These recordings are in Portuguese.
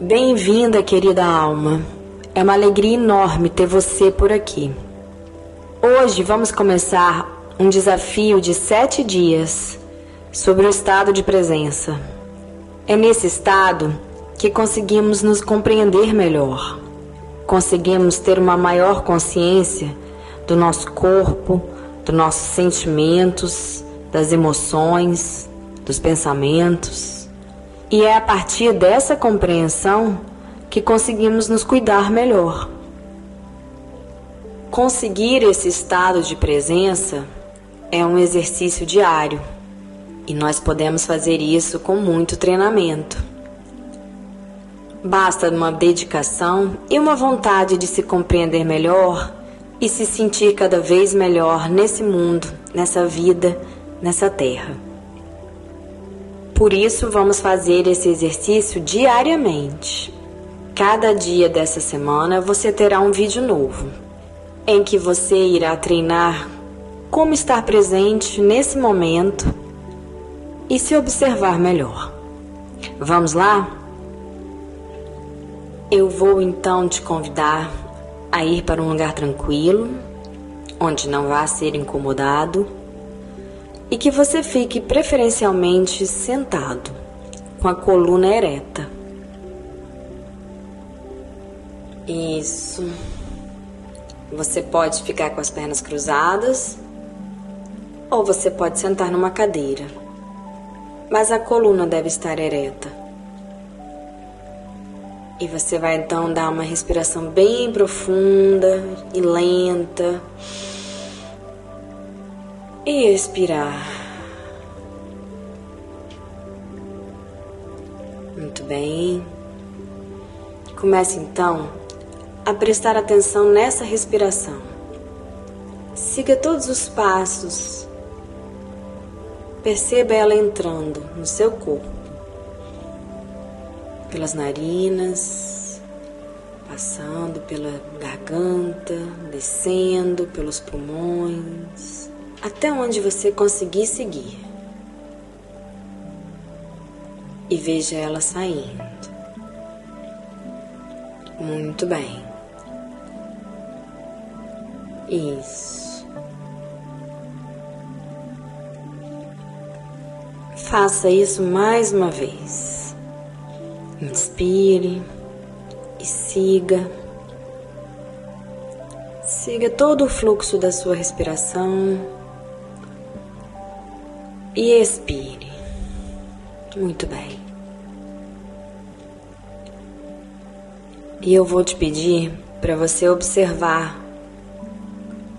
Bem-vinda, querida alma. É uma alegria enorme ter você por aqui. Hoje vamos começar um desafio de sete dias sobre o estado de presença. É nesse estado que conseguimos nos compreender melhor, conseguimos ter uma maior consciência do nosso corpo, dos nossos sentimentos, das emoções, dos pensamentos. E é a partir dessa compreensão que conseguimos nos cuidar melhor. Conseguir esse estado de presença é um exercício diário e nós podemos fazer isso com muito treinamento. Basta uma dedicação e uma vontade de se compreender melhor e se sentir cada vez melhor nesse mundo, nessa vida, nessa terra. Por isso, vamos fazer esse exercício diariamente. Cada dia dessa semana você terá um vídeo novo, em que você irá treinar como estar presente nesse momento e se observar melhor. Vamos lá? Eu vou então te convidar a ir para um lugar tranquilo, onde não vá ser incomodado, e que você fique preferencialmente sentado, com a coluna ereta. Isso. Você pode ficar com as pernas cruzadas ou você pode sentar numa cadeira, mas a coluna deve estar ereta. E você vai então dar uma respiração bem profunda e lenta. E expirar. Muito bem. Comece então a prestar atenção nessa respiração. Siga todos os passos. Perceba ela entrando no seu corpo pelas narinas, passando pela garganta, descendo pelos pulmões, até onde você conseguir seguir. E veja ela saindo. Muito bem. Isso. Faça isso mais uma vez. Inspire e siga. Siga todo o fluxo da sua respiração e expire. Muito bem. E eu vou te pedir para você observar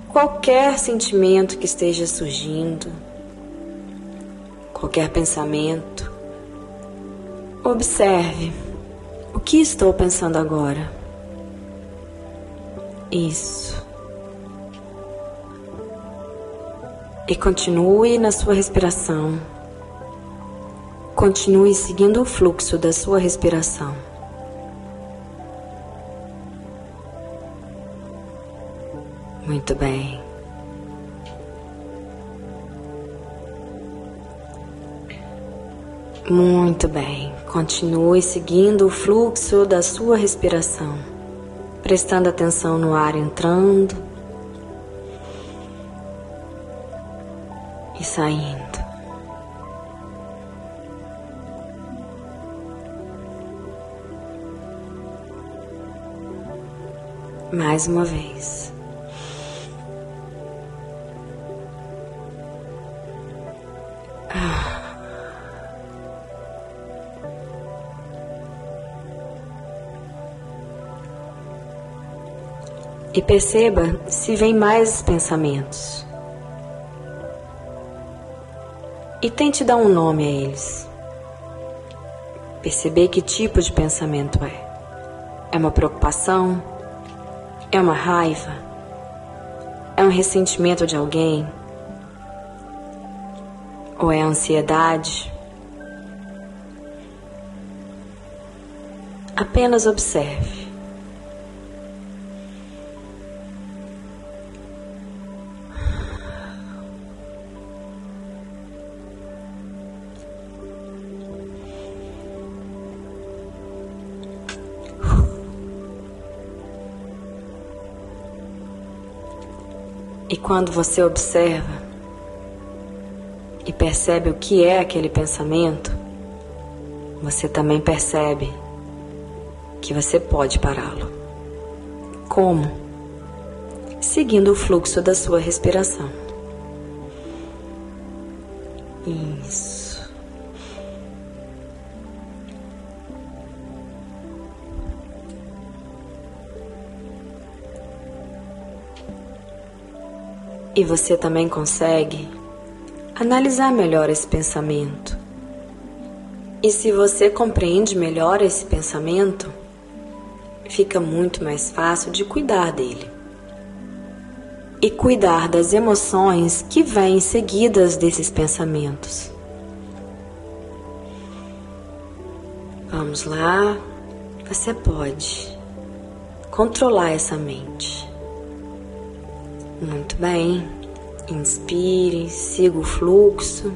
qualquer sentimento que esteja surgindo, qualquer pensamento Observe o que estou pensando agora. Isso. E continue na sua respiração. Continue seguindo o fluxo da sua respiração. Muito bem. Muito bem. Continue seguindo o fluxo da sua respiração, prestando atenção no ar entrando e saindo. Mais uma vez. e perceba se vem mais pensamentos. E tente dar um nome a eles. Perceber que tipo de pensamento é. É uma preocupação? É uma raiva? É um ressentimento de alguém? Ou é ansiedade? Apenas observe. E quando você observa e percebe o que é aquele pensamento, você também percebe que você pode pará-lo. Como? Seguindo o fluxo da sua respiração. Isso. E você também consegue analisar melhor esse pensamento. E se você compreende melhor esse pensamento, fica muito mais fácil de cuidar dele. E cuidar das emoções que vêm seguidas desses pensamentos. Vamos lá, você pode controlar essa mente. Muito bem. Inspire, siga o fluxo.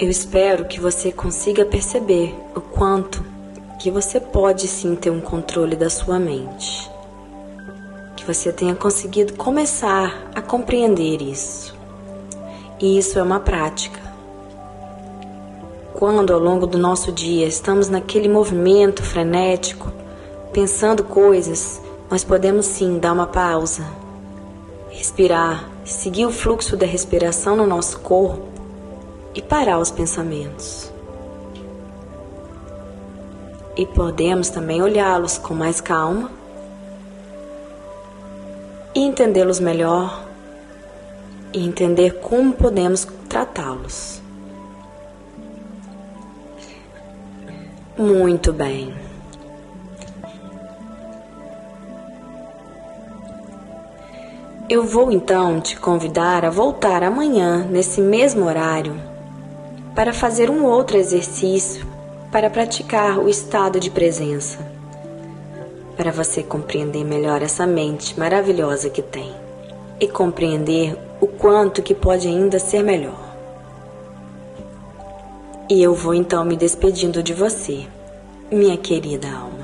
Eu espero que você consiga perceber o quanto que você pode sim ter um controle da sua mente. Que você tenha conseguido começar a compreender isso. E isso é uma prática. Quando ao longo do nosso dia estamos naquele movimento frenético, pensando coisas, nós podemos sim dar uma pausa, respirar, seguir o fluxo da respiração no nosso corpo e parar os pensamentos. E podemos também olhá-los com mais calma e entendê-los melhor e entender como podemos tratá-los. Muito bem. Eu vou então te convidar a voltar amanhã, nesse mesmo horário, para fazer um outro exercício para praticar o estado de presença, para você compreender melhor essa mente maravilhosa que tem e compreender o quanto que pode ainda ser melhor. E eu vou então me despedindo de você, minha querida alma.